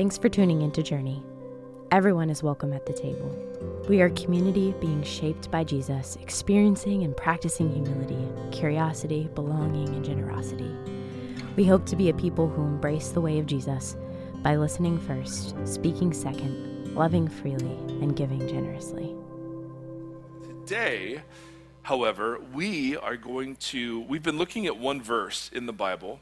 Thanks for tuning into Journey. Everyone is welcome at the table. We are a community being shaped by Jesus, experiencing and practicing humility, curiosity, belonging, and generosity. We hope to be a people who embrace the way of Jesus by listening first, speaking second, loving freely, and giving generously. Today, however, we are going to we've been looking at one verse in the Bible,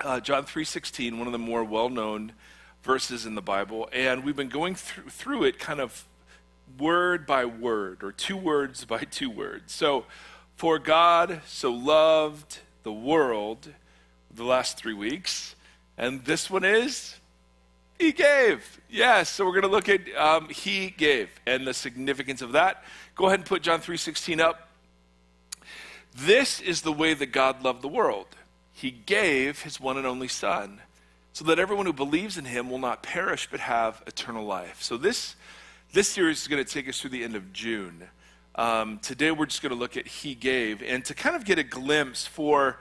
uh, John 3:16, one of the more well-known verses in the Bible, and we've been going through, through it kind of word by word or two words by two words. So, for God so loved the world the last three weeks, and this one is He gave. Yes, so we're going to look at um, He gave and the significance of that. Go ahead and put John 3:16 up. This is the way that God loved the world. He gave His one and only Son so that everyone who believes in him will not perish but have eternal life. So this this series is going to take us through the end of June. Um, today we're just going to look at He gave and to kind of get a glimpse for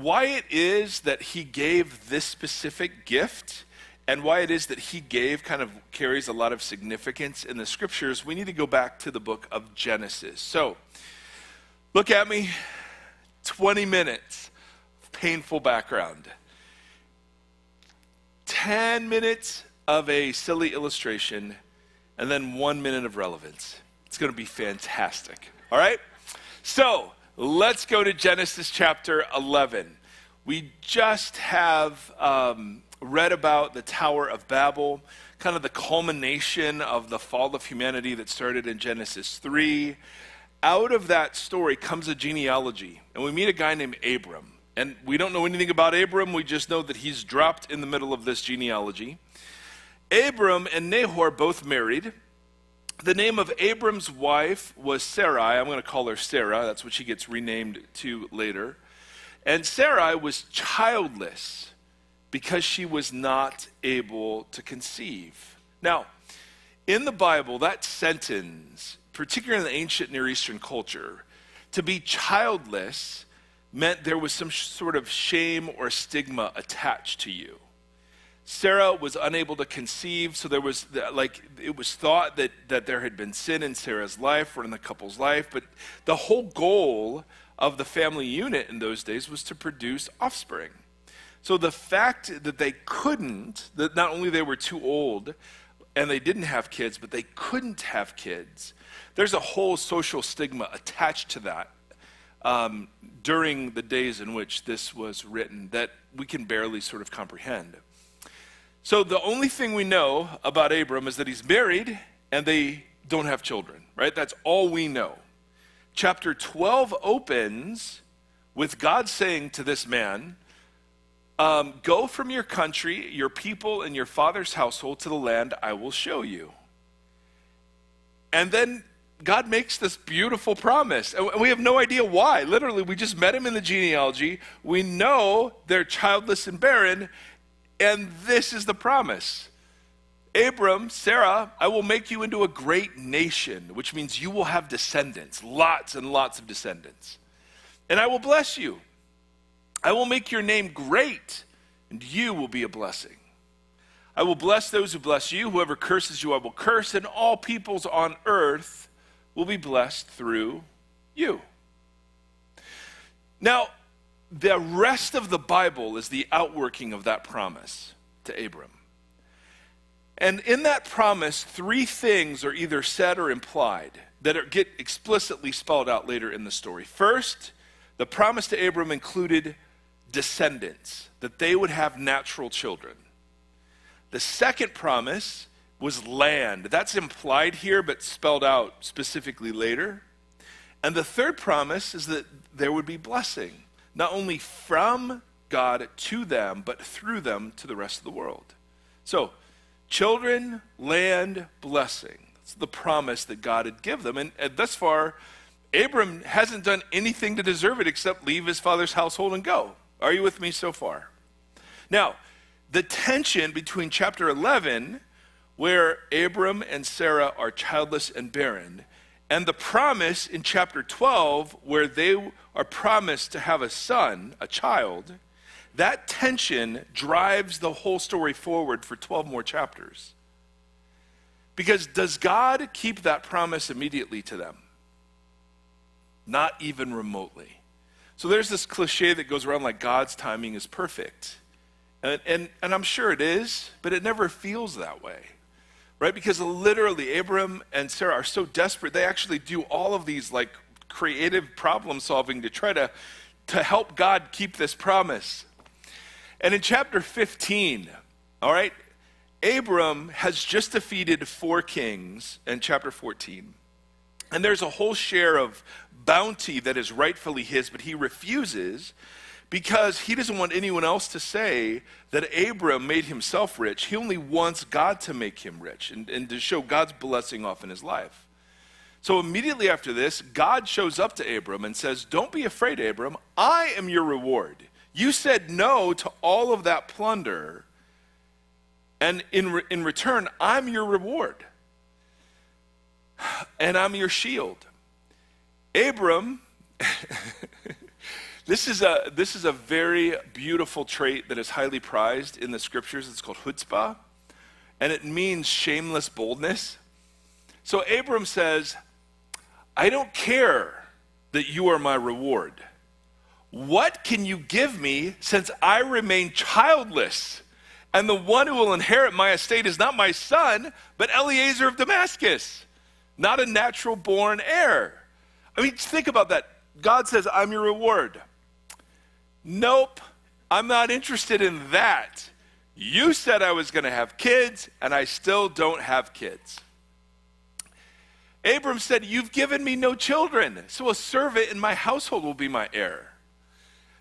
why it is that He gave this specific gift and why it is that He gave kind of carries a lot of significance in the scriptures. We need to go back to the book of Genesis. So look at me 20 minutes painful background. 10 minutes of a silly illustration, and then one minute of relevance. It's going to be fantastic. All right? So let's go to Genesis chapter 11. We just have um, read about the Tower of Babel, kind of the culmination of the fall of humanity that started in Genesis 3. Out of that story comes a genealogy, and we meet a guy named Abram. And we don't know anything about Abram, we just know that he's dropped in the middle of this genealogy. Abram and Nahor both married. The name of Abram's wife was Sarai. I'm going to call her Sarah. That's what she gets renamed to later. And Sarai was childless because she was not able to conceive. Now, in the Bible, that sentence, particularly in the ancient Near Eastern culture, to be childless meant there was some sort of shame or stigma attached to you. Sarah was unable to conceive, so there was like it was thought that that there had been sin in Sarah's life or in the couple's life, but the whole goal of the family unit in those days was to produce offspring. So the fact that they couldn't, that not only they were too old and they didn't have kids, but they couldn't have kids, there's a whole social stigma attached to that um, during the days in which this was written that we can barely sort of comprehend. So the only thing we know about Abram is that he's married and they don't have children, right? That's all we know. Chapter 12 opens with God saying to this man, um, Go from your country, your people, and your father's household to the land I will show you. And then God makes this beautiful promise. And we have no idea why. Literally, we just met him in the genealogy. We know they're childless and barren, and this is the promise. Abram, Sarah, I will make you into a great nation, which means you will have descendants, lots and lots of descendants. And I will bless you. I will make your name great, and you will be a blessing. I will bless those who bless you. Whoever curses you, I will curse, and all peoples on earth will be blessed through you. Now, the rest of the Bible is the outworking of that promise to Abram. And in that promise, three things are either said or implied that get explicitly spelled out later in the story. First, the promise to Abram included descendants, that they would have natural children. The second promise was land. That's implied here, but spelled out specifically later. And the third promise is that there would be blessing, not only from God to them, but through them to the rest of the world. So, children, land, blessing. That's the promise that God had given them. And, and thus far, Abram hasn't done anything to deserve it except leave his father's household and go. Are you with me so far? Now, the tension between chapter 11 where Abram and Sarah are childless and barren, and the promise in chapter 12, where they are promised to have a son, a child, that tension drives the whole story forward for 12 more chapters. Because does God keep that promise immediately to them? Not even remotely. So there's this cliche that goes around like God's timing is perfect. And, and, and I'm sure it is, but it never feels that way. Right? Because literally, Abram and Sarah are so desperate, they actually do all of these like creative problem solving to try to, to help God keep this promise. And in chapter 15, all right, Abram has just defeated four kings in chapter 14. And there's a whole share of bounty that is rightfully his, but he refuses because he doesn't want anyone else to say that Abram made himself rich. He only wants God to make him rich and, and to show God's blessing off in his life. So immediately after this, God shows up to Abram and says, Don't be afraid, Abram. I am your reward. You said no to all of that plunder, and in, re- in return, I'm your reward. And I'm your shield. Abram, this, is a, this is a very beautiful trait that is highly prized in the scriptures. It's called chutzpah, and it means shameless boldness. So Abram says, I don't care that you are my reward. What can you give me since I remain childless? And the one who will inherit my estate is not my son, but Eliezer of Damascus, not a natural born heir. I mean, think about that. God says, I'm your reward. Nope, I'm not interested in that. You said I was going to have kids, and I still don't have kids. Abram said, You've given me no children, so a servant in my household will be my heir.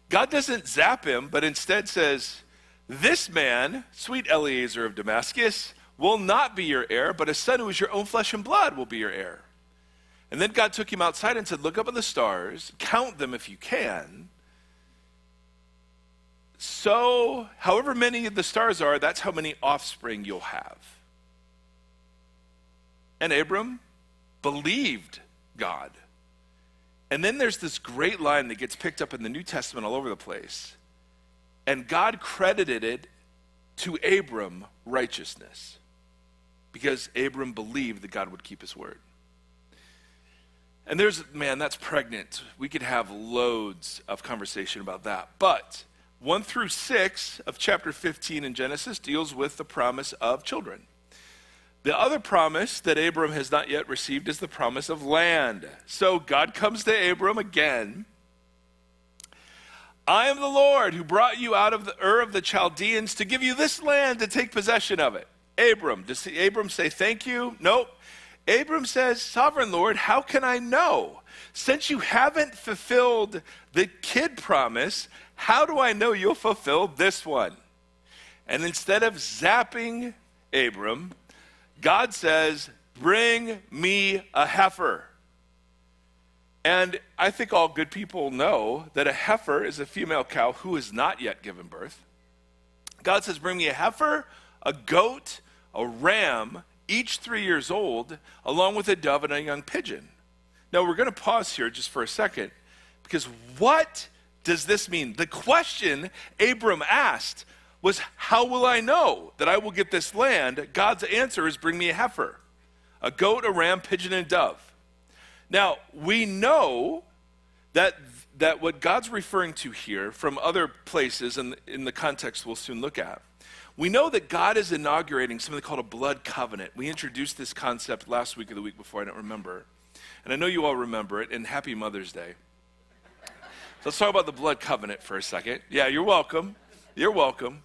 God doesn't zap him, but instead says, This man, sweet Eliezer of Damascus, will not be your heir, but a son who is your own flesh and blood will be your heir. And then God took him outside and said, Look up at the stars, count them if you can. So, however many of the stars are, that's how many offspring you'll have. And Abram believed God. And then there's this great line that gets picked up in the New Testament all over the place. And God credited it to Abram righteousness because Abram believed that God would keep his word. And there's, man, that's pregnant. We could have loads of conversation about that. But 1 through 6 of chapter 15 in Genesis deals with the promise of children. The other promise that Abram has not yet received is the promise of land. So God comes to Abram again. I am the Lord who brought you out of the Ur of the Chaldeans to give you this land to take possession of it. Abram, does Abram say thank you? Nope. Abram says, Sovereign Lord, how can I know? Since you haven't fulfilled the kid promise, how do I know you'll fulfill this one? And instead of zapping Abram, God says, Bring me a heifer. And I think all good people know that a heifer is a female cow who has not yet given birth. God says, Bring me a heifer, a goat, a ram, each three years old, along with a dove and a young pigeon. Now, we're going to pause here just for a second because what does this mean? The question Abram asked was, How will I know that I will get this land? God's answer is, Bring me a heifer, a goat, a ram, pigeon, and dove. Now, we know that, that what God's referring to here from other places and in, in the context we'll soon look at, we know that God is inaugurating something called a blood covenant. We introduced this concept last week or the week before, I don't remember. And I know you all remember it, and happy Mother's Day. Let's talk about the blood covenant for a second. Yeah, you're welcome. You're welcome.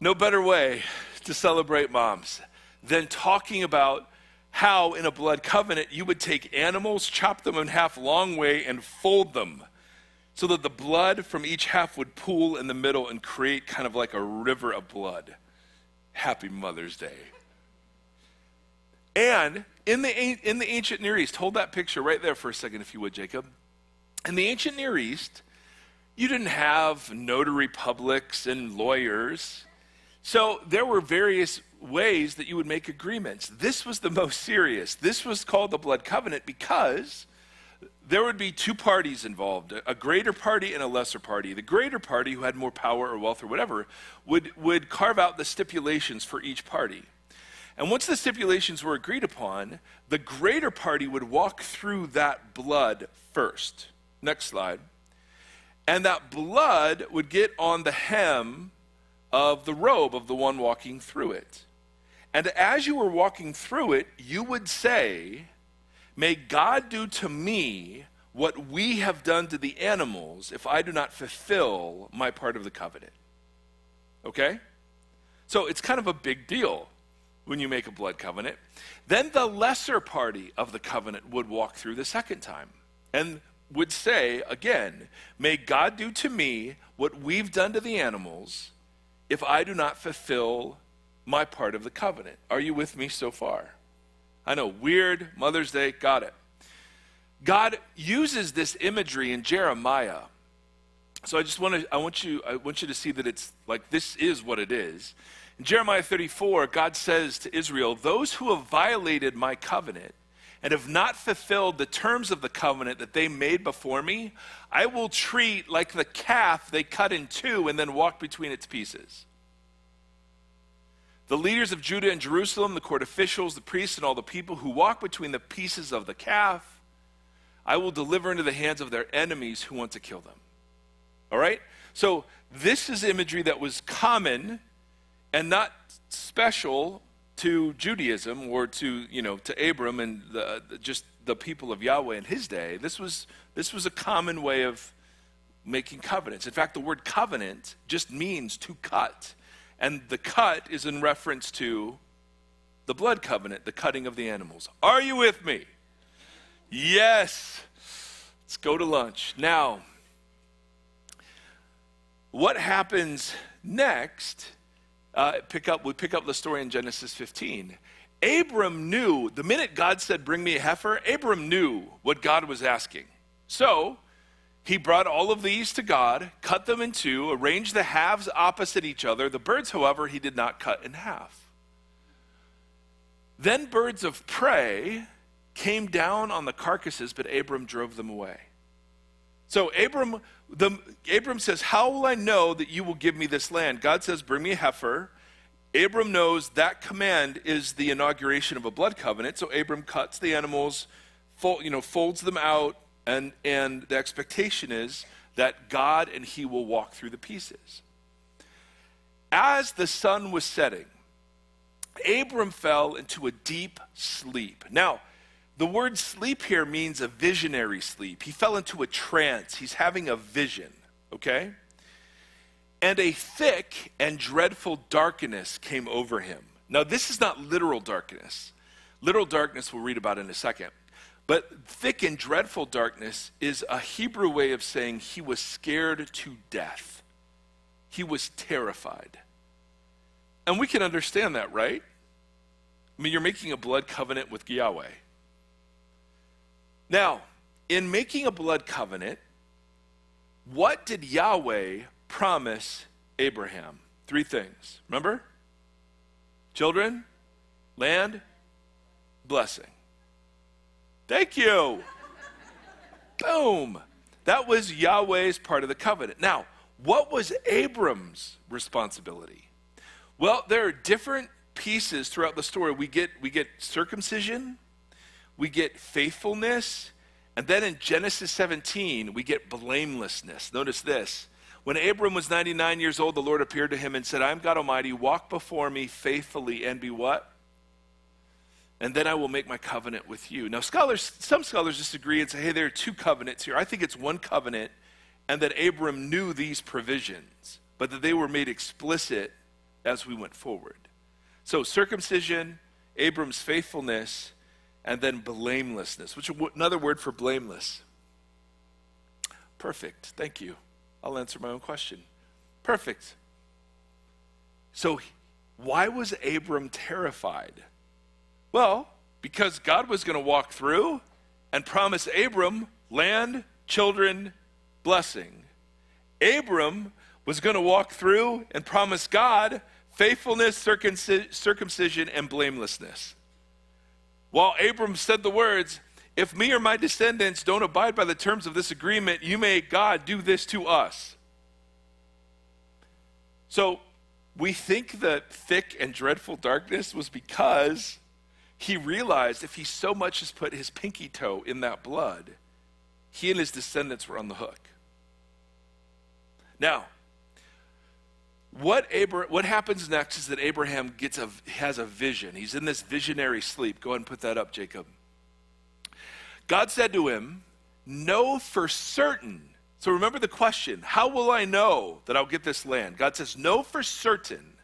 No better way to celebrate moms than talking about how in a blood covenant you would take animals, chop them in half long way, and fold them so that the blood from each half would pool in the middle and create kind of like a river of blood. Happy Mother's Day. And in the, in the ancient Near East, hold that picture right there for a second, if you would, Jacob. In the ancient Near East, you didn't have notary publics and lawyers. So there were various ways that you would make agreements. This was the most serious. This was called the blood covenant because there would be two parties involved a greater party and a lesser party. The greater party, who had more power or wealth or whatever, would, would carve out the stipulations for each party. And once the stipulations were agreed upon, the greater party would walk through that blood first. Next slide. And that blood would get on the hem of the robe of the one walking through it. And as you were walking through it, you would say, May God do to me what we have done to the animals if I do not fulfill my part of the covenant. Okay? So it's kind of a big deal when you make a blood covenant. Then the lesser party of the covenant would walk through the second time and would say, again, May God do to me what we've done to the animals if I do not fulfill my part of the covenant. Are you with me so far? I know, weird, Mother's Day, got it. God uses this imagery in Jeremiah. So I just want to I want you I want you to see that it's like this is what it is. In Jeremiah 34, God says to Israel, Those who have violated my covenant and have not fulfilled the terms of the covenant that they made before me, I will treat like the calf they cut in two and then walk between its pieces. The leaders of Judah and Jerusalem, the court officials, the priests, and all the people who walk between the pieces of the calf, I will deliver into the hands of their enemies who want to kill them. All right? So, this is imagery that was common and not special to Judaism or to, you know, to Abram and the, just the people of Yahweh in his day. This was, this was a common way of making covenants. In fact, the word covenant just means to cut. And the cut is in reference to the blood covenant, the cutting of the animals. Are you with me? Yes. Let's go to lunch. Now, what happens next uh, pick up, we pick up the story in Genesis 15. Abram knew, the minute God said, Bring me a heifer, Abram knew what God was asking. So he brought all of these to God, cut them in two, arranged the halves opposite each other. The birds, however, he did not cut in half. Then birds of prey came down on the carcasses, but Abram drove them away. So Abram, the, Abram says, How will I know that you will give me this land? God says, Bring me a heifer. Abram knows that command is the inauguration of a blood covenant. So Abram cuts the animals, fold, you know, folds them out, and, and the expectation is that God and he will walk through the pieces. As the sun was setting, Abram fell into a deep sleep. Now, the word sleep here means a visionary sleep. He fell into a trance. He's having a vision, okay? And a thick and dreadful darkness came over him. Now, this is not literal darkness. Literal darkness we'll read about in a second. But thick and dreadful darkness is a Hebrew way of saying he was scared to death. He was terrified. And we can understand that, right? I mean, you're making a blood covenant with Yahweh. Now, in making a blood covenant, what did Yahweh promise Abraham? Three things. Remember? Children, land, blessing. Thank you. Boom. That was Yahweh's part of the covenant. Now, what was Abram's responsibility? Well, there are different pieces throughout the story. We get, we get circumcision, we get faithfulness, and then in Genesis 17, we get blamelessness. Notice this. When Abram was 99 years old, the Lord appeared to him and said, I am God Almighty, walk before me faithfully and be what? And then I will make my covenant with you. Now, scholars, some scholars disagree and say, hey, there are two covenants here. I think it's one covenant, and that Abram knew these provisions, but that they were made explicit as we went forward. So, circumcision, Abram's faithfulness, and then blamelessness, which another word for blameless. Perfect. Thank you. I'll answer my own question. Perfect. So, why was Abram terrified? Well, because God was going to walk through and promise Abram land, children, blessing. Abram was going to walk through and promise God faithfulness, circumcision, and blamelessness. While Abram said the words, if me or my descendants don't abide by the terms of this agreement, you may, God, do this to us. So we think the thick and dreadful darkness was because he realized if he so much as put his pinky toe in that blood, he and his descendants were on the hook. Now, what, Abra- what happens next is that Abraham gets a, has a vision. He's in this visionary sleep. Go ahead and put that up, Jacob. God said to him, Know for certain. So remember the question How will I know that I'll get this land? God says, Know for certain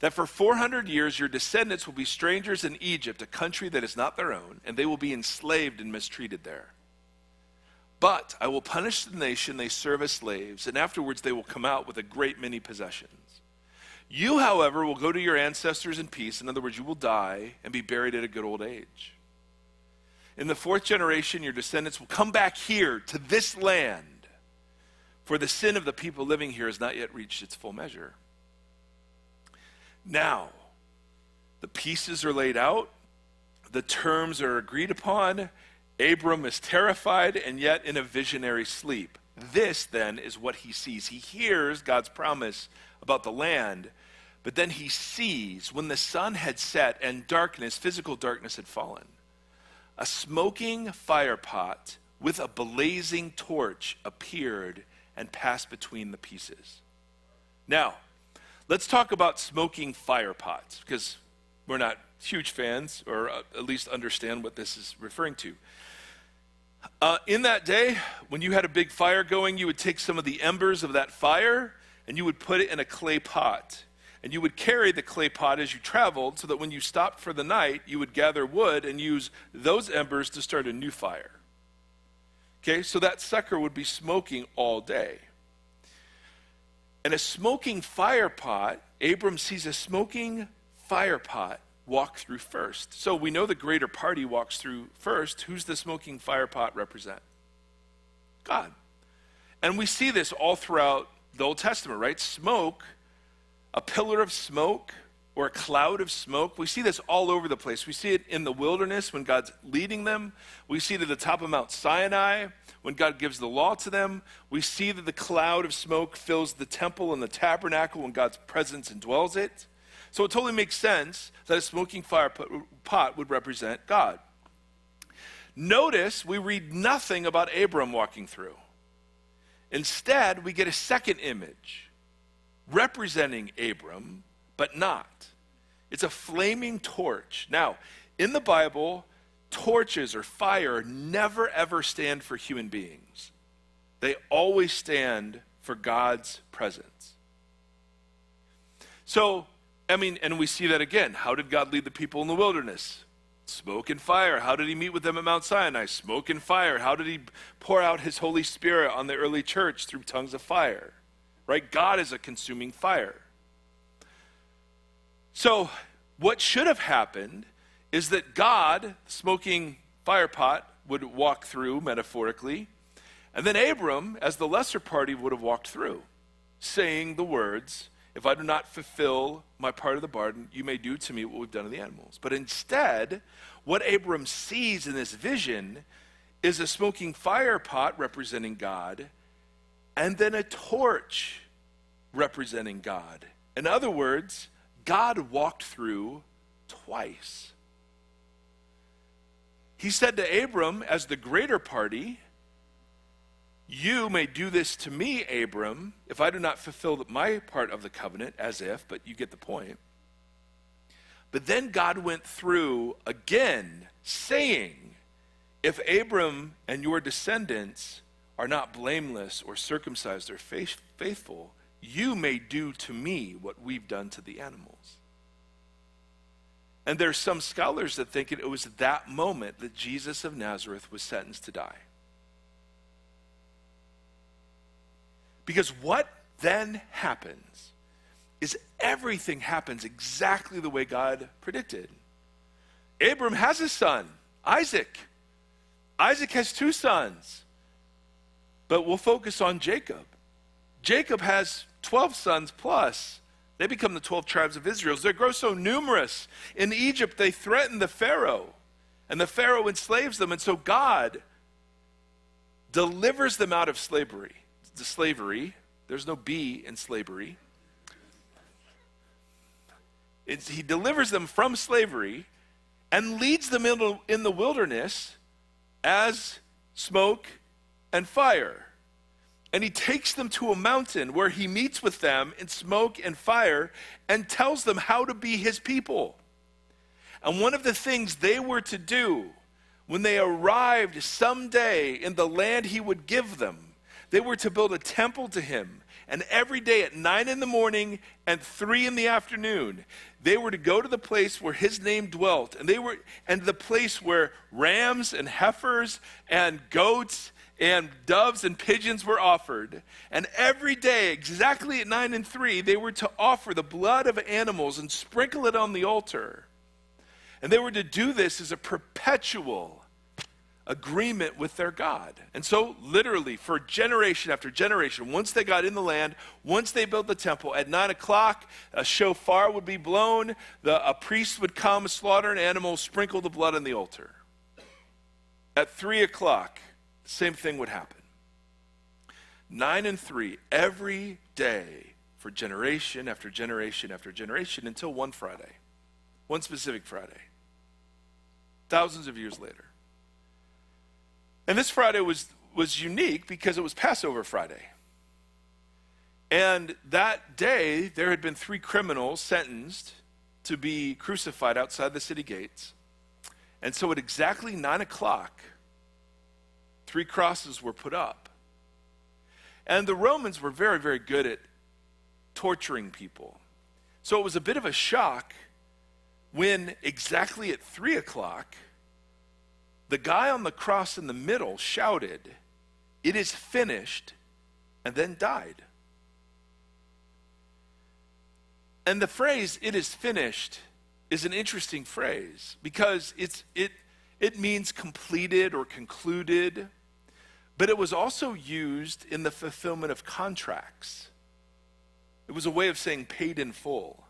that for 400 years your descendants will be strangers in Egypt, a country that is not their own, and they will be enslaved and mistreated there. But I will punish the nation they serve as slaves, and afterwards they will come out with a great many possessions. You, however, will go to your ancestors in peace. In other words, you will die and be buried at a good old age. In the fourth generation, your descendants will come back here to this land, for the sin of the people living here has not yet reached its full measure. Now, the pieces are laid out, the terms are agreed upon. Abram is terrified and yet in a visionary sleep. This, then, is what he sees. He hears God's promise about the land, but then he sees when the sun had set and darkness, physical darkness, had fallen, a smoking fire pot with a blazing torch appeared and passed between the pieces. Now, Let's talk about smoking fire pots because we're not huge fans, or uh, at least understand what this is referring to. Uh, in that day, when you had a big fire going, you would take some of the embers of that fire and you would put it in a clay pot. And you would carry the clay pot as you traveled so that when you stopped for the night, you would gather wood and use those embers to start a new fire. Okay, so that sucker would be smoking all day. And a smoking fire pot, Abram sees a smoking fire pot walk through first. So we know the greater party walks through first. Who's the smoking fire pot represent? God. And we see this all throughout the Old Testament, right? Smoke, a pillar of smoke or a cloud of smoke. We see this all over the place. We see it in the wilderness when God's leading them. We see it at the top of Mount Sinai when God gives the law to them. We see that the cloud of smoke fills the temple and the tabernacle when God's presence indwells it. So it totally makes sense that a smoking fire pot would represent God. Notice we read nothing about Abram walking through. Instead, we get a second image representing Abram, but not. It's a flaming torch. Now, in the Bible, torches or fire never ever stand for human beings, they always stand for God's presence. So, I mean, and we see that again. How did God lead the people in the wilderness? Smoke and fire. How did he meet with them at Mount Sinai? Smoke and fire. How did he pour out his Holy Spirit on the early church through tongues of fire? Right? God is a consuming fire. So, what should have happened is that God, smoking fire pot, would walk through metaphorically, and then Abram, as the lesser party, would have walked through, saying the words, If I do not fulfill my part of the bargain, you may do to me what we've done to the animals. But instead, what Abram sees in this vision is a smoking fire pot representing God, and then a torch representing God. In other words, God walked through twice. He said to Abram, as the greater party, You may do this to me, Abram, if I do not fulfill my part of the covenant, as if, but you get the point. But then God went through again, saying, If Abram and your descendants are not blameless or circumcised or faithful, you may do to me what we've done to the animals. And there's some scholars that think it was that moment that Jesus of Nazareth was sentenced to die. Because what then happens is everything happens exactly the way God predicted. Abram has a son, Isaac. Isaac has two sons, but we'll focus on Jacob. Jacob has 12 sons plus. They become the 12 tribes of Israel. They grow so numerous. In Egypt, they threaten the Pharaoh. And the Pharaoh enslaves them. And so God delivers them out of slavery. The slavery, there's no B in slavery. It's, he delivers them from slavery and leads them in, in the wilderness as smoke and fire. And he takes them to a mountain where he meets with them in smoke and fire and tells them how to be his people. And one of the things they were to do when they arrived someday in the land he would give them, they were to build a temple to him. And every day at nine in the morning and three in the afternoon, they were to go to the place where his name dwelt. And they were and the place where rams and heifers and goats and doves and pigeons were offered. And every day, exactly at 9 and 3, they were to offer the blood of animals and sprinkle it on the altar. And they were to do this as a perpetual agreement with their God. And so, literally, for generation after generation, once they got in the land, once they built the temple, at 9 o'clock, a shofar would be blown, the, a priest would come, slaughter an animal, sprinkle the blood on the altar. At 3 o'clock, same thing would happen. Nine and three, every day for generation after generation after generation until one Friday, one specific Friday, thousands of years later. And this Friday was, was unique because it was Passover Friday. And that day, there had been three criminals sentenced to be crucified outside the city gates. And so at exactly nine o'clock, Three crosses were put up. And the Romans were very, very good at torturing people. So it was a bit of a shock when exactly at three o'clock, the guy on the cross in the middle shouted, It is finished, and then died. And the phrase, It is finished, is an interesting phrase because it's, it, it means completed or concluded but it was also used in the fulfillment of contracts. It was a way of saying paid in full.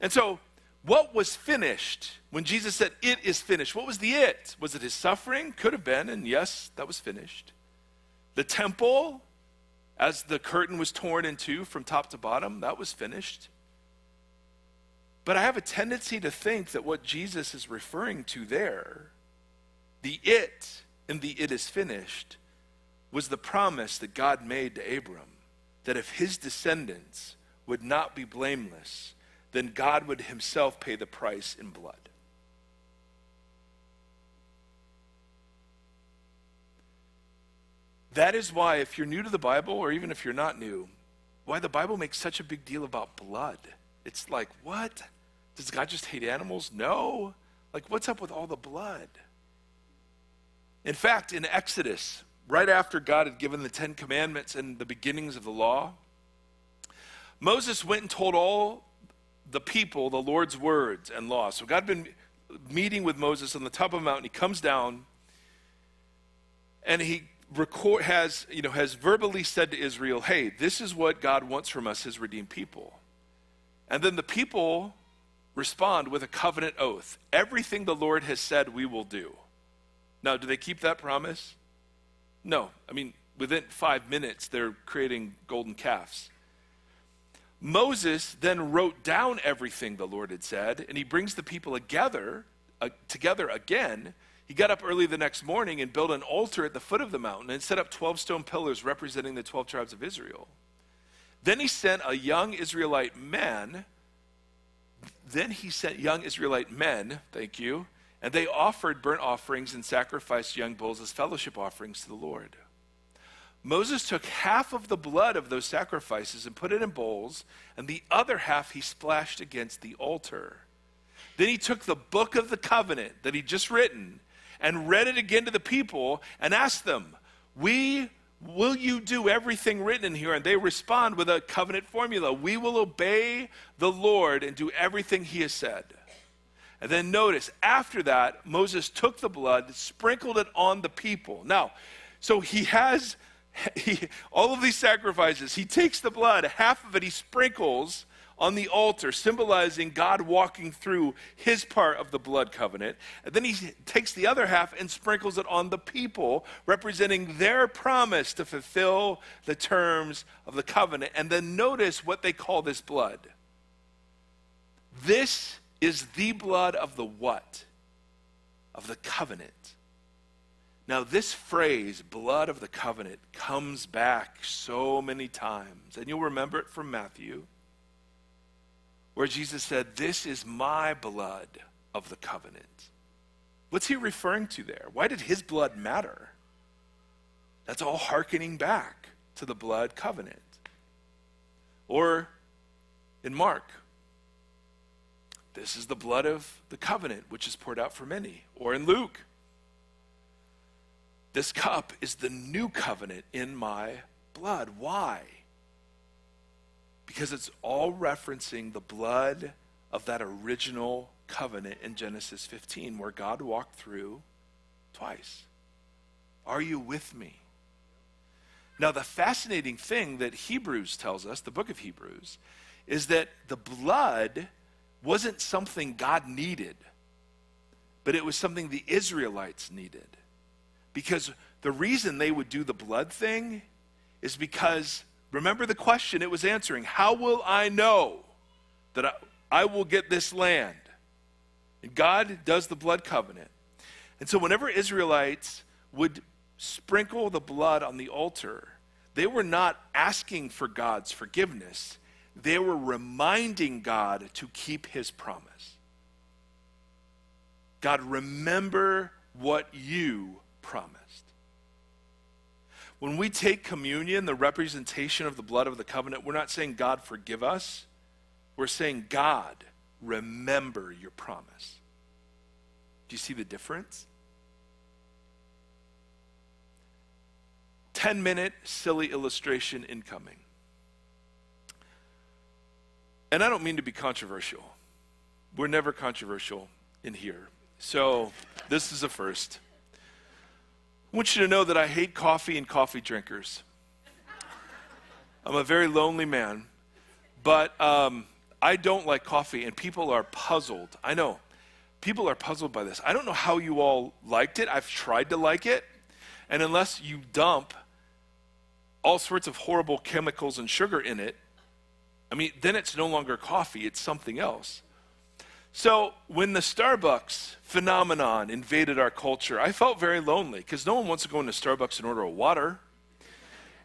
And so, what was finished when Jesus said, It is finished? What was the it? Was it his suffering? Could have been, and yes, that was finished. The temple, as the curtain was torn in two from top to bottom, that was finished. But I have a tendency to think that what Jesus is referring to there, the it, in the it is finished was the promise that God made to Abram that if his descendants would not be blameless, then God would himself pay the price in blood. That is why, if you're new to the Bible, or even if you're not new, why the Bible makes such a big deal about blood. It's like, what? Does God just hate animals? No. Like, what's up with all the blood? In fact, in Exodus, right after God had given the Ten Commandments and the beginnings of the law, Moses went and told all the people the Lord's words and law. So God had been meeting with Moses on the top of a mountain. He comes down and he record, has, you know, has verbally said to Israel, hey, this is what God wants from us, his redeemed people. And then the people respond with a covenant oath. Everything the Lord has said, we will do. Now, do they keep that promise? No. I mean, within five minutes, they're creating golden calves. Moses then wrote down everything the Lord had said, and he brings the people together, uh, together again. He got up early the next morning and built an altar at the foot of the mountain and set up 12 stone pillars representing the 12 tribes of Israel. Then he sent a young Israelite man. Then he sent young Israelite men, thank you, and they offered burnt offerings and sacrificed young bulls as fellowship offerings to the Lord. Moses took half of the blood of those sacrifices and put it in bowls, and the other half he splashed against the altar. Then he took the book of the covenant that he'd just written and read it again to the people and asked them, We will you do everything written in here? And they respond with a covenant formula. We will obey the Lord and do everything he has said. And then notice, after that, Moses took the blood, sprinkled it on the people. Now, so he has he, all of these sacrifices. He takes the blood, half of it he sprinkles on the altar, symbolizing God walking through his part of the blood covenant. And then he takes the other half and sprinkles it on the people, representing their promise to fulfill the terms of the covenant. And then notice what they call this blood. This is the blood of the what? Of the covenant. Now, this phrase, blood of the covenant, comes back so many times. And you'll remember it from Matthew, where Jesus said, This is my blood of the covenant. What's he referring to there? Why did his blood matter? That's all hearkening back to the blood covenant. Or in Mark, this is the blood of the covenant, which is poured out for many. Or in Luke, this cup is the new covenant in my blood. Why? Because it's all referencing the blood of that original covenant in Genesis 15, where God walked through twice. Are you with me? Now, the fascinating thing that Hebrews tells us, the book of Hebrews, is that the blood wasn't something God needed, but it was something the Israelites needed. Because the reason they would do the blood thing is because, remember the question it was answering How will I know that I, I will get this land? And God does the blood covenant. And so, whenever Israelites would sprinkle the blood on the altar, they were not asking for God's forgiveness, they were reminding God to keep his promise. God, remember what you promised. When we take communion, the representation of the blood of the covenant, we're not saying, God, forgive us. We're saying, God, remember your promise. Do you see the difference? 10 minute silly illustration incoming. And I don't mean to be controversial. We're never controversial in here. So this is a first. I want you to know that I hate coffee and coffee drinkers. I'm a very lonely man, but um, I don't like coffee, and people are puzzled. I know. People are puzzled by this. I don't know how you all liked it. I've tried to like it, and unless you dump all sorts of horrible chemicals and sugar in it, I mean, then it's no longer coffee, it's something else. So when the Starbucks phenomenon invaded our culture, I felt very lonely because no one wants to go into Starbucks and order a water.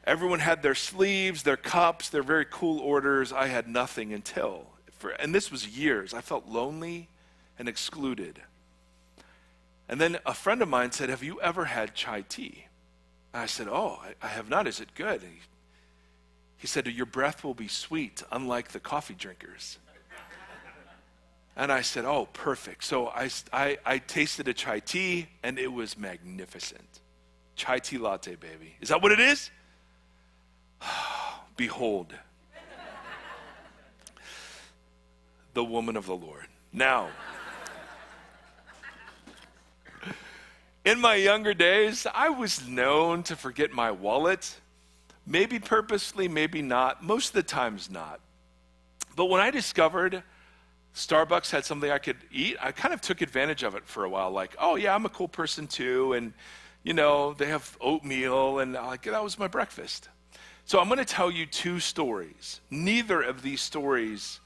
Everyone had their sleeves, their cups, their very cool orders. I had nothing until, for, and this was years. I felt lonely and excluded. And then a friend of mine said, Have you ever had chai tea? I said, Oh, I, I have not. Is it good? He, he said, Your breath will be sweet, unlike the coffee drinkers. And I said, Oh, perfect. So I, I, I, tasted a chai tea and it was magnificent. Chai tea latte, baby. Is that what it is? Behold, the woman of the Lord. Now, in my younger days, I was known to forget my wallet. Maybe purposely, maybe not. Most of the times, not. But when I discovered Starbucks had something I could eat, I kind of took advantage of it for a while. Like, oh, yeah, I'm a cool person too. And, you know, they have oatmeal, and like, that was my breakfast. So I'm going to tell you two stories. Neither of these stories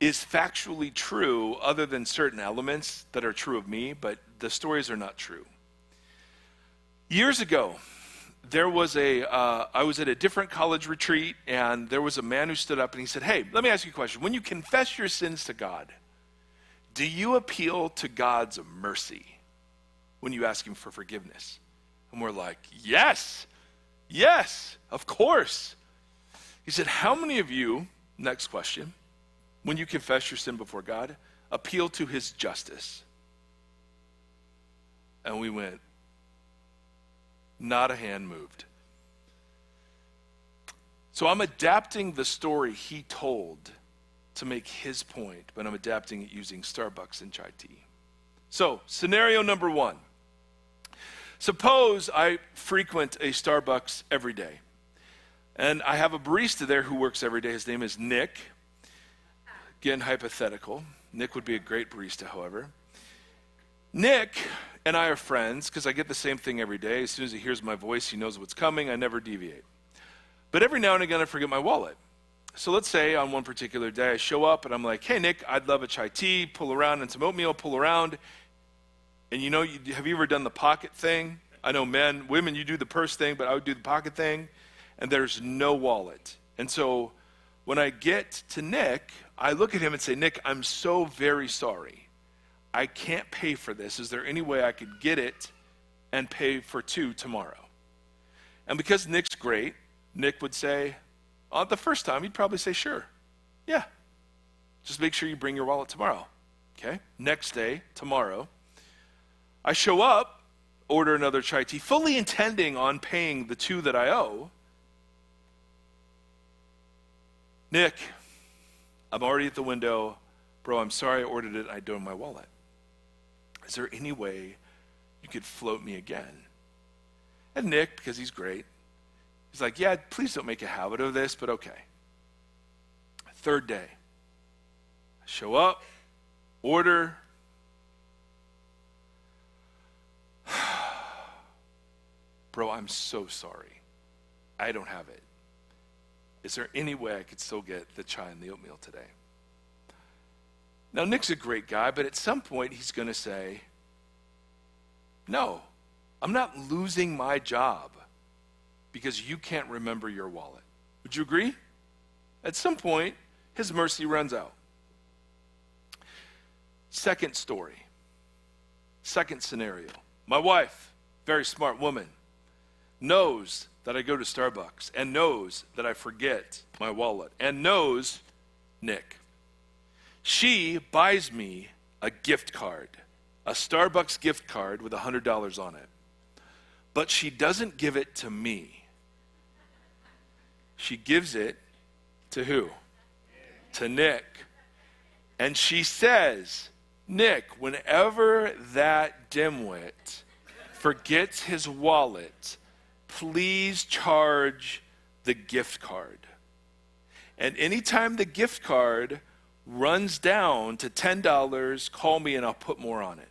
is factually true, other than certain elements that are true of me, but the stories are not true. Years ago, there was a. Uh, I was at a different college retreat, and there was a man who stood up and he said, Hey, let me ask you a question. When you confess your sins to God, do you appeal to God's mercy when you ask Him for forgiveness? And we're like, Yes, yes, of course. He said, How many of you, next question, when you confess your sin before God, appeal to His justice? And we went, not a hand moved. So I'm adapting the story he told to make his point, but I'm adapting it using Starbucks and chai tea. So, scenario number one. Suppose I frequent a Starbucks every day, and I have a barista there who works every day. His name is Nick. Again, hypothetical. Nick would be a great barista, however. Nick and I are friends because I get the same thing every day. As soon as he hears my voice, he knows what's coming. I never deviate. But every now and again, I forget my wallet. So let's say on one particular day, I show up and I'm like, hey, Nick, I'd love a chai tea, pull around and some oatmeal, pull around. And you know, you, have you ever done the pocket thing? I know men, women, you do the purse thing, but I would do the pocket thing. And there's no wallet. And so when I get to Nick, I look at him and say, Nick, I'm so very sorry. I can't pay for this. Is there any way I could get it and pay for two tomorrow? And because Nick's great, Nick would say, uh, the first time, he'd probably say, sure. Yeah. Just make sure you bring your wallet tomorrow. Okay? Next day, tomorrow, I show up, order another chai tea, fully intending on paying the two that I owe. Nick, I'm already at the window. Bro, I'm sorry I ordered it. I don't have my wallet. Is there any way you could float me again? And Nick, because he's great, he's like, Yeah, please don't make a habit of this, but okay. Third day, I show up, order. Bro, I'm so sorry. I don't have it. Is there any way I could still get the chai and the oatmeal today? Now, Nick's a great guy, but at some point he's going to say, No, I'm not losing my job because you can't remember your wallet. Would you agree? At some point, his mercy runs out. Second story, second scenario. My wife, very smart woman, knows that I go to Starbucks and knows that I forget my wallet and knows Nick. She buys me a gift card, a Starbucks gift card with $100 on it. But she doesn't give it to me. She gives it to who? To Nick. And she says, Nick, whenever that dimwit forgets his wallet, please charge the gift card. And anytime the gift card runs down to $10, call me and I'll put more on it.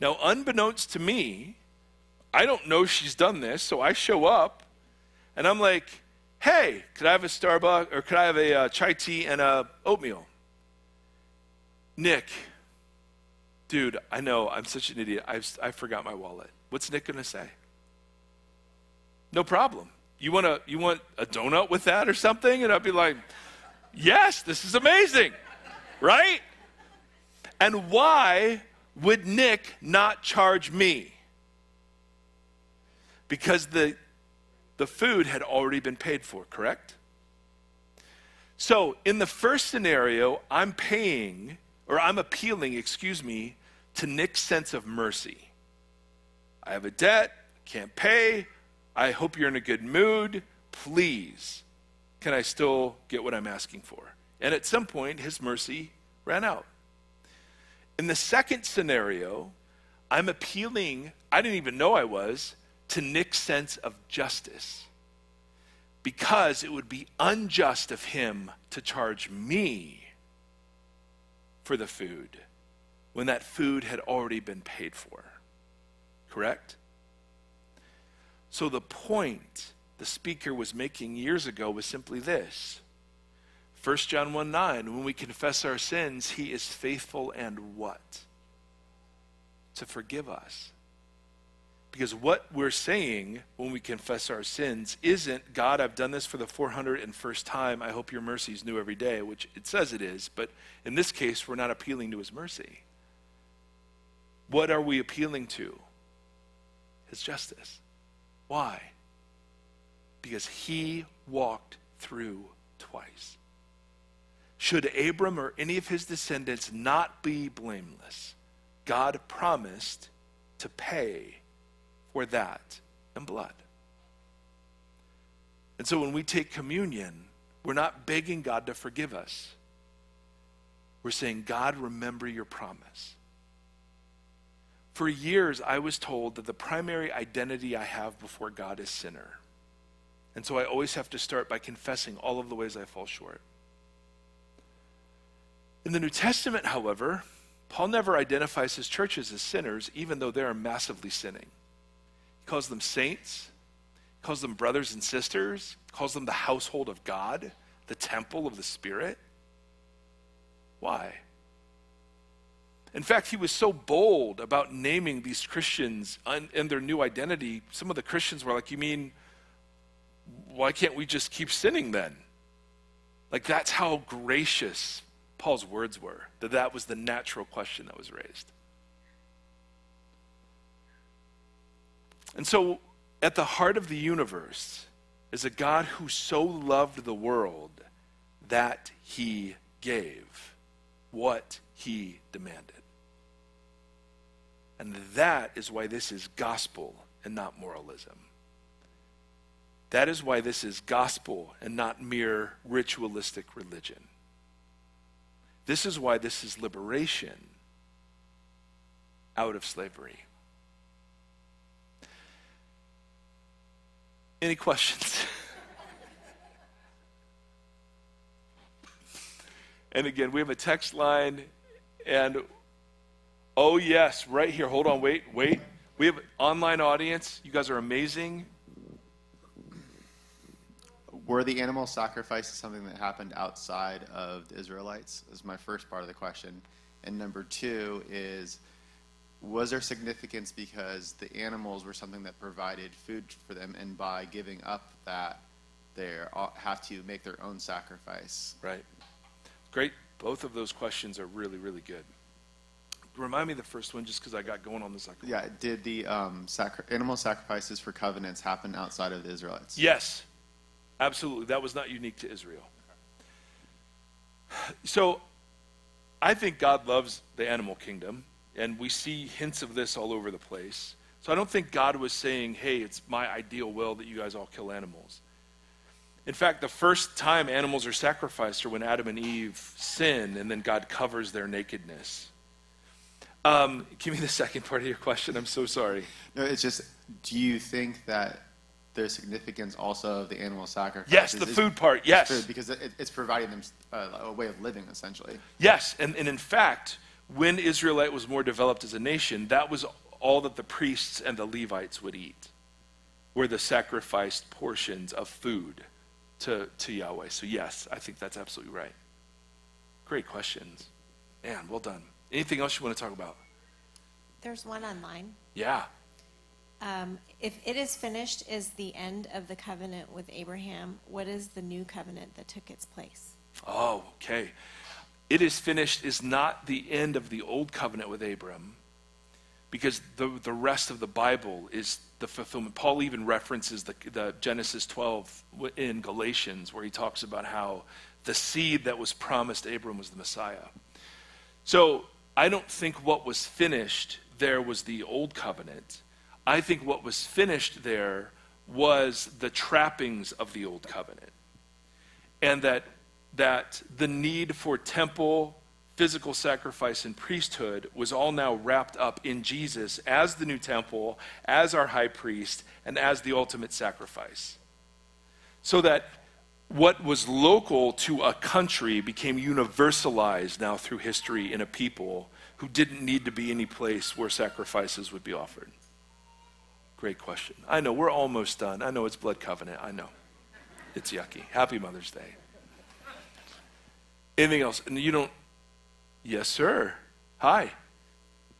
Now, unbeknownst to me, I don't know she's done this, so I show up and I'm like, hey, could I have a Starbucks or could I have a uh, chai tea and a oatmeal? Nick, dude, I know I'm such an idiot. I've, I forgot my wallet. What's Nick going to say? No problem. You want a you want a donut with that or something? And I'd be like, yes, this is amazing, right? And why would Nick not charge me? Because the the food had already been paid for, correct? So, in the first scenario, I'm paying, or I'm appealing, excuse me, to Nick's sense of mercy. I have a debt, can't pay, I hope you're in a good mood. Please, can I still get what I'm asking for? And at some point, his mercy ran out. In the second scenario, I'm appealing, I didn't even know I was, to Nick's sense of justice. Because it would be unjust of him to charge me for the food when that food had already been paid for. Correct? So the point the speaker was making years ago was simply this 1 John 1 9, when we confess our sins, he is faithful and what? To forgive us. Because what we're saying when we confess our sins isn't, God, I've done this for the 401st time. I hope your mercy is new every day, which it says it is. But in this case, we're not appealing to his mercy. What are we appealing to? His justice. Why? Because he walked through twice. Should Abram or any of his descendants not be blameless, God promised to pay for that in blood. And so when we take communion, we're not begging God to forgive us. We're saying, God, remember your promise. For years, I was told that the primary identity I have before God is sinner. And so I always have to start by confessing all of the ways I fall short. In the New Testament, however, Paul never identifies his churches as sinners, even though they are massively sinning. He calls them saints, calls them brothers and sisters, calls them the household of God, the temple of the Spirit. Why? In fact, he was so bold about naming these Christians and their new identity. Some of the Christians were like, You mean, why can't we just keep sinning then? Like, that's how gracious Paul's words were, that that was the natural question that was raised. And so, at the heart of the universe is a God who so loved the world that he gave what he demanded. And that is why this is gospel and not moralism. That is why this is gospel and not mere ritualistic religion. This is why this is liberation out of slavery. Any questions? and again, we have a text line, and oh, yes, right here. Hold on, wait, wait. We have an online audience. You guys are amazing. Were the animal sacrifices something that happened outside of the Israelites? Is my first part of the question. And number two is was there significance because the animals were something that provided food for them, and by giving up that, they have to make their own sacrifice? Right. Great. Both of those questions are really, really good. Remind me the first one, just because I got going on the second. Yeah. Did the um, sacri- animal sacrifices for covenants happen outside of the Israelites? Yes, absolutely. That was not unique to Israel. So, I think God loves the animal kingdom and we see hints of this all over the place. So I don't think God was saying, hey, it's my ideal will that you guys all kill animals. In fact, the first time animals are sacrificed are when Adam and Eve sin, and then God covers their nakedness. Um, give me the second part of your question. I'm so sorry. No, it's just do you think that there's significance also of the animal sacrifice? Yes, the food part, yes. Food, because it, it's providing them uh, a way of living, essentially. Yes, and, and in fact, when Israelite was more developed as a nation, that was all that the priests and the Levites would eat, were the sacrificed portions of food to, to Yahweh. So, yes, I think that's absolutely right. Great questions. Man, well done. Anything else you want to talk about? There's one online. Yeah. Um, if it is finished is the end of the covenant with Abraham, what is the new covenant that took its place? Oh, okay it is finished is not the end of the old covenant with Abram, because the, the rest of the Bible is the fulfillment. Paul even references the, the Genesis 12 in Galatians, where he talks about how the seed that was promised Abram was the Messiah. So I don't think what was finished there was the old covenant. I think what was finished there was the trappings of the old covenant. And that that the need for temple, physical sacrifice, and priesthood was all now wrapped up in Jesus as the new temple, as our high priest, and as the ultimate sacrifice. So that what was local to a country became universalized now through history in a people who didn't need to be any place where sacrifices would be offered. Great question. I know, we're almost done. I know it's blood covenant. I know. It's yucky. Happy Mother's Day. Anything else? And you don't, yes, sir. Hi.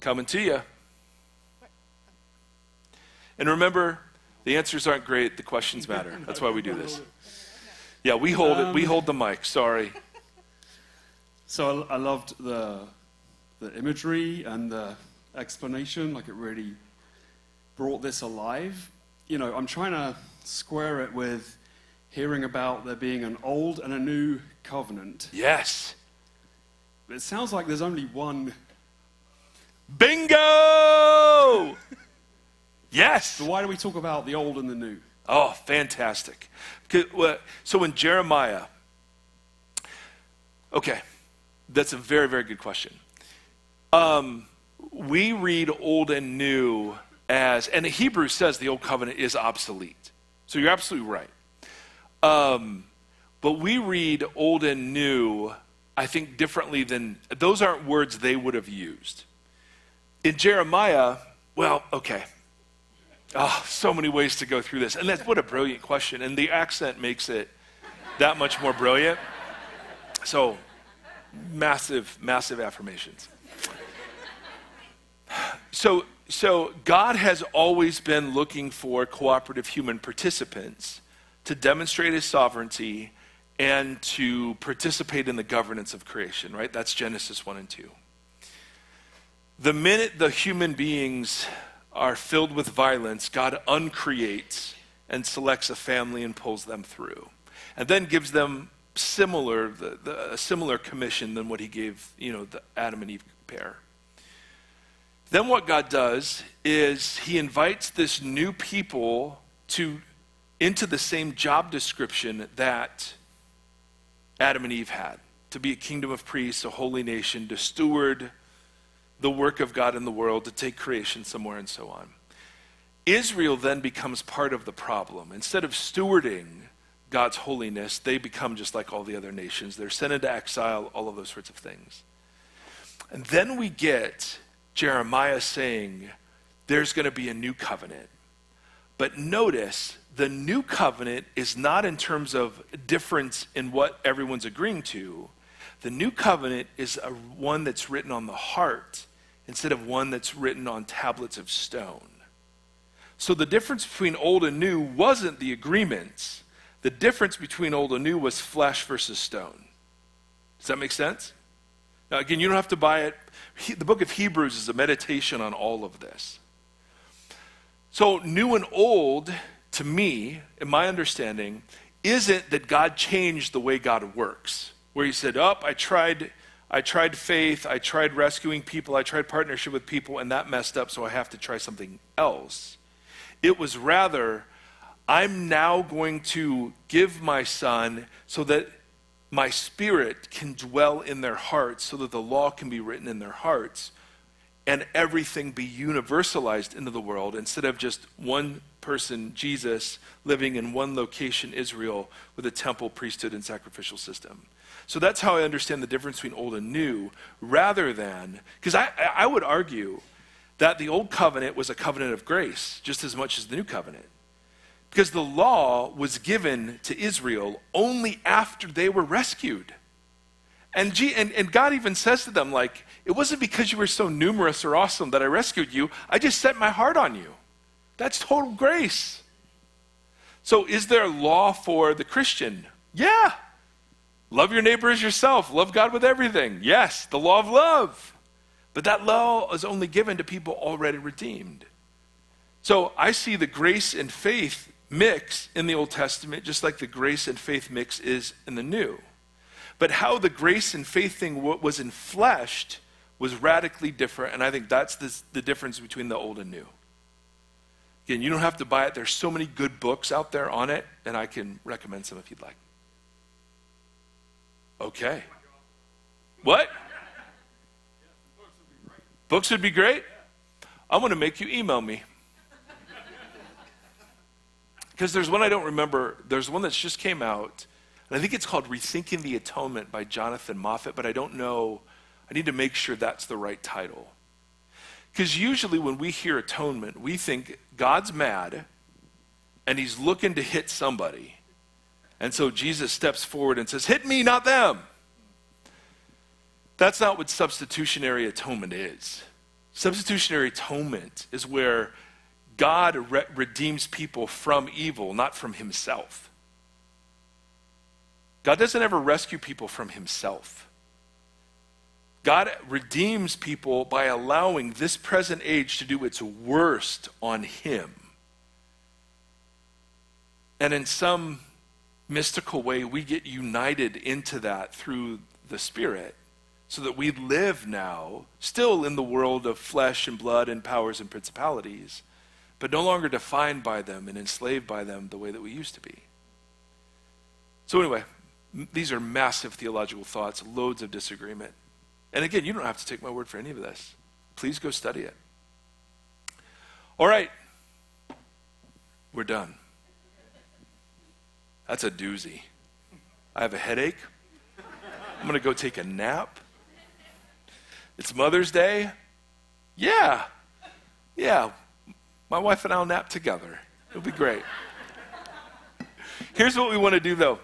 Coming to you. And remember, the answers aren't great, the questions matter. That's why we do this. Yeah, we hold it. We um, hold the mic. Sorry. So I, I loved the the imagery and the explanation. Like it really brought this alive. You know, I'm trying to square it with hearing about there being an old and a new covenant. Yes. It sounds like there's only one. Bingo! yes. So why do we talk about the old and the new? Oh, fantastic. So in Jeremiah, okay, that's a very, very good question. Um, we read old and new as, and the Hebrew says the old covenant is obsolete. So you're absolutely right. Um, but we read Old and New I think, differently than those aren't words they would have used. In Jeremiah, well, okay. Oh, so many ways to go through this. And that's what a brilliant question. And the accent makes it that much more brilliant. So, massive, massive affirmations. So, so God has always been looking for cooperative human participants to demonstrate his sovereignty and to participate in the governance of creation, right? That's Genesis 1 and 2. The minute the human beings are filled with violence, God uncreates and selects a family and pulls them through. And then gives them similar, the, the, a similar commission than what he gave, you know, the Adam and Eve pair. Then what God does is he invites this new people to into the same job description that Adam and Eve had to be a kingdom of priests, a holy nation, to steward the work of God in the world, to take creation somewhere, and so on. Israel then becomes part of the problem. Instead of stewarding God's holiness, they become just like all the other nations. They're sent into exile, all of those sorts of things. And then we get Jeremiah saying, There's going to be a new covenant. But notice, the new covenant is not in terms of difference in what everyone's agreeing to. The new covenant is a, one that's written on the heart instead of one that's written on tablets of stone. So the difference between old and new wasn't the agreements. The difference between old and new was flesh versus stone. Does that make sense? Now, again, you don't have to buy it. He, the book of Hebrews is a meditation on all of this. So, new and old, to me, in my understanding, isn't that God changed the way God works, where He said, Up, oh, I tried. I tried faith, I tried rescuing people, I tried partnership with people, and that messed up, so I have to try something else. It was rather, I'm now going to give my son so that my spirit can dwell in their hearts so that the law can be written in their hearts and everything be universalized into the world instead of just one person, Jesus, living in one location, Israel, with a temple, priesthood, and sacrificial system. So that's how I understand the difference between old and new, rather than, because I, I would argue that the old covenant was a covenant of grace just as much as the new covenant. Because the law was given to Israel only after they were rescued. And, G, and, and God even says to them, like, it wasn't because you were so numerous or awesome that I rescued you. I just set my heart on you. That's total grace. So, is there a law for the Christian? Yeah. Love your neighbor as yourself. Love God with everything. Yes, the law of love. But that law is only given to people already redeemed. So I see the grace and faith mix in the Old Testament, just like the grace and faith mix is in the New. But how the grace and faith thing was enfleshed was radically different, and I think that's the, the difference between the old and new. Again, you don't have to buy it. There's so many good books out there on it, and I can recommend some if you'd like. Okay. What? Books would be great? I'm going to make you email me. Because there's one I don't remember. There's one that's just came out, and I think it's called Rethinking the Atonement by Jonathan Moffitt, but I don't know. I need to make sure that's the right title. Because usually when we hear atonement, we think God's mad and he's looking to hit somebody. And so Jesus steps forward and says, Hit me, not them. That's not what substitutionary atonement is. Substitutionary atonement is where God re- redeems people from evil, not from himself. God doesn't ever rescue people from himself. God redeems people by allowing this present age to do its worst on him. And in some mystical way, we get united into that through the Spirit so that we live now, still in the world of flesh and blood and powers and principalities but no longer defined by them and enslaved by them the way that we used to be. So, anyway, these are massive theological thoughts, loads of disagreement. And again, you don't have to take my word for any of this. Please go study it. All right, we're done. That's a doozy. I have a headache. I'm going to go take a nap. It's Mother's Day. Yeah. Yeah. My wife and I'll nap together. It'll be great. Here's what we want to do, though.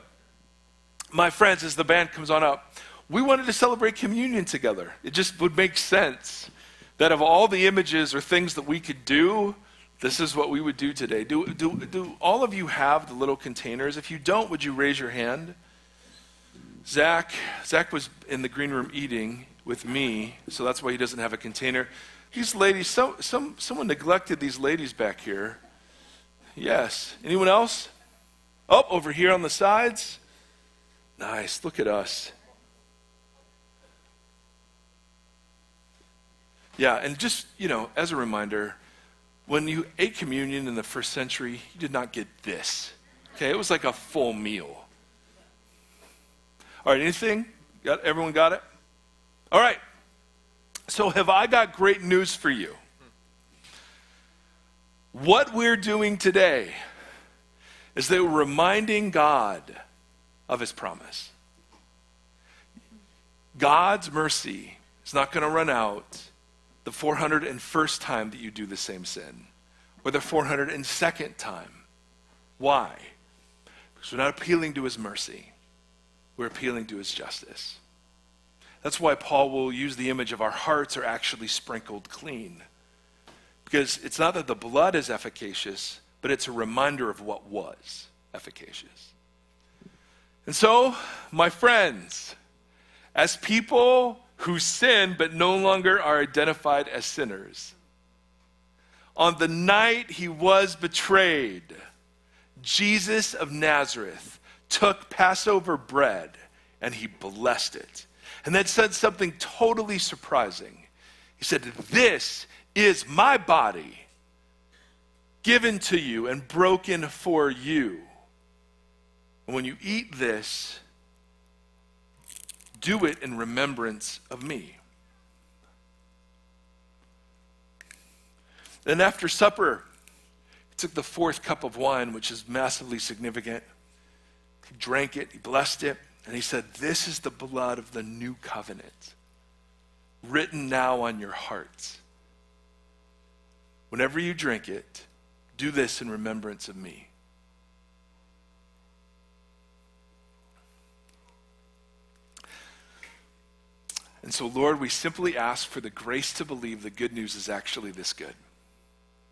My friends, as the band comes on up, we wanted to celebrate communion together. It just would make sense that of all the images or things that we could do, this is what we would do today. Do, do, do all of you have the little containers? If you don't, would you raise your hand? Zach, Zach was in the green room eating with me, so that's why he doesn't have a container. These ladies, some, some, someone neglected these ladies back here. Yes. Anyone else? Oh, over here on the sides. Nice. Look at us. Yeah, and just, you know, as a reminder, when you ate communion in the first century, you did not get this. Okay, it was like a full meal. All right, anything? Got everyone got it? All right. So have I got great news for you? What we're doing today is that we're reminding God of his promise. God's mercy is not going to run out the 401st time that you do the same sin or the 402nd time. Why? Because we're not appealing to his mercy, we're appealing to his justice. That's why Paul will use the image of our hearts are actually sprinkled clean. Because it's not that the blood is efficacious, but it's a reminder of what was efficacious. And so, my friends, as people who sin but no longer are identified as sinners, on the night he was betrayed, Jesus of Nazareth took Passover bread and he blessed it and then said something totally surprising. He said, This is my body given to you and broken for you. And when you eat this, do it in remembrance of me. Then after supper, he took the fourth cup of wine, which is massively significant. He drank it, he blessed it. And he said, This is the blood of the new covenant, written now on your hearts. Whenever you drink it, do this in remembrance of me. And so, Lord, we simply ask for the grace to believe the good news is actually this good.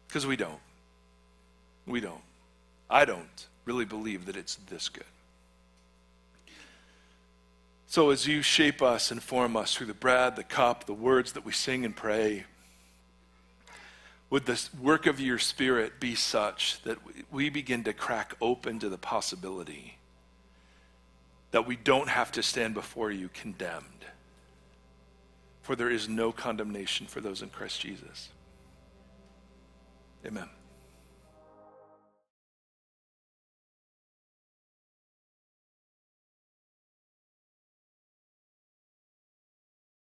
Because we don't. We don't. I don't really believe that it's this good. So, as you shape us and form us through the bread, the cup, the words that we sing and pray, would the work of your Spirit be such that we begin to crack open to the possibility that we don't have to stand before you condemned? For there is no condemnation for those in Christ Jesus. Amen.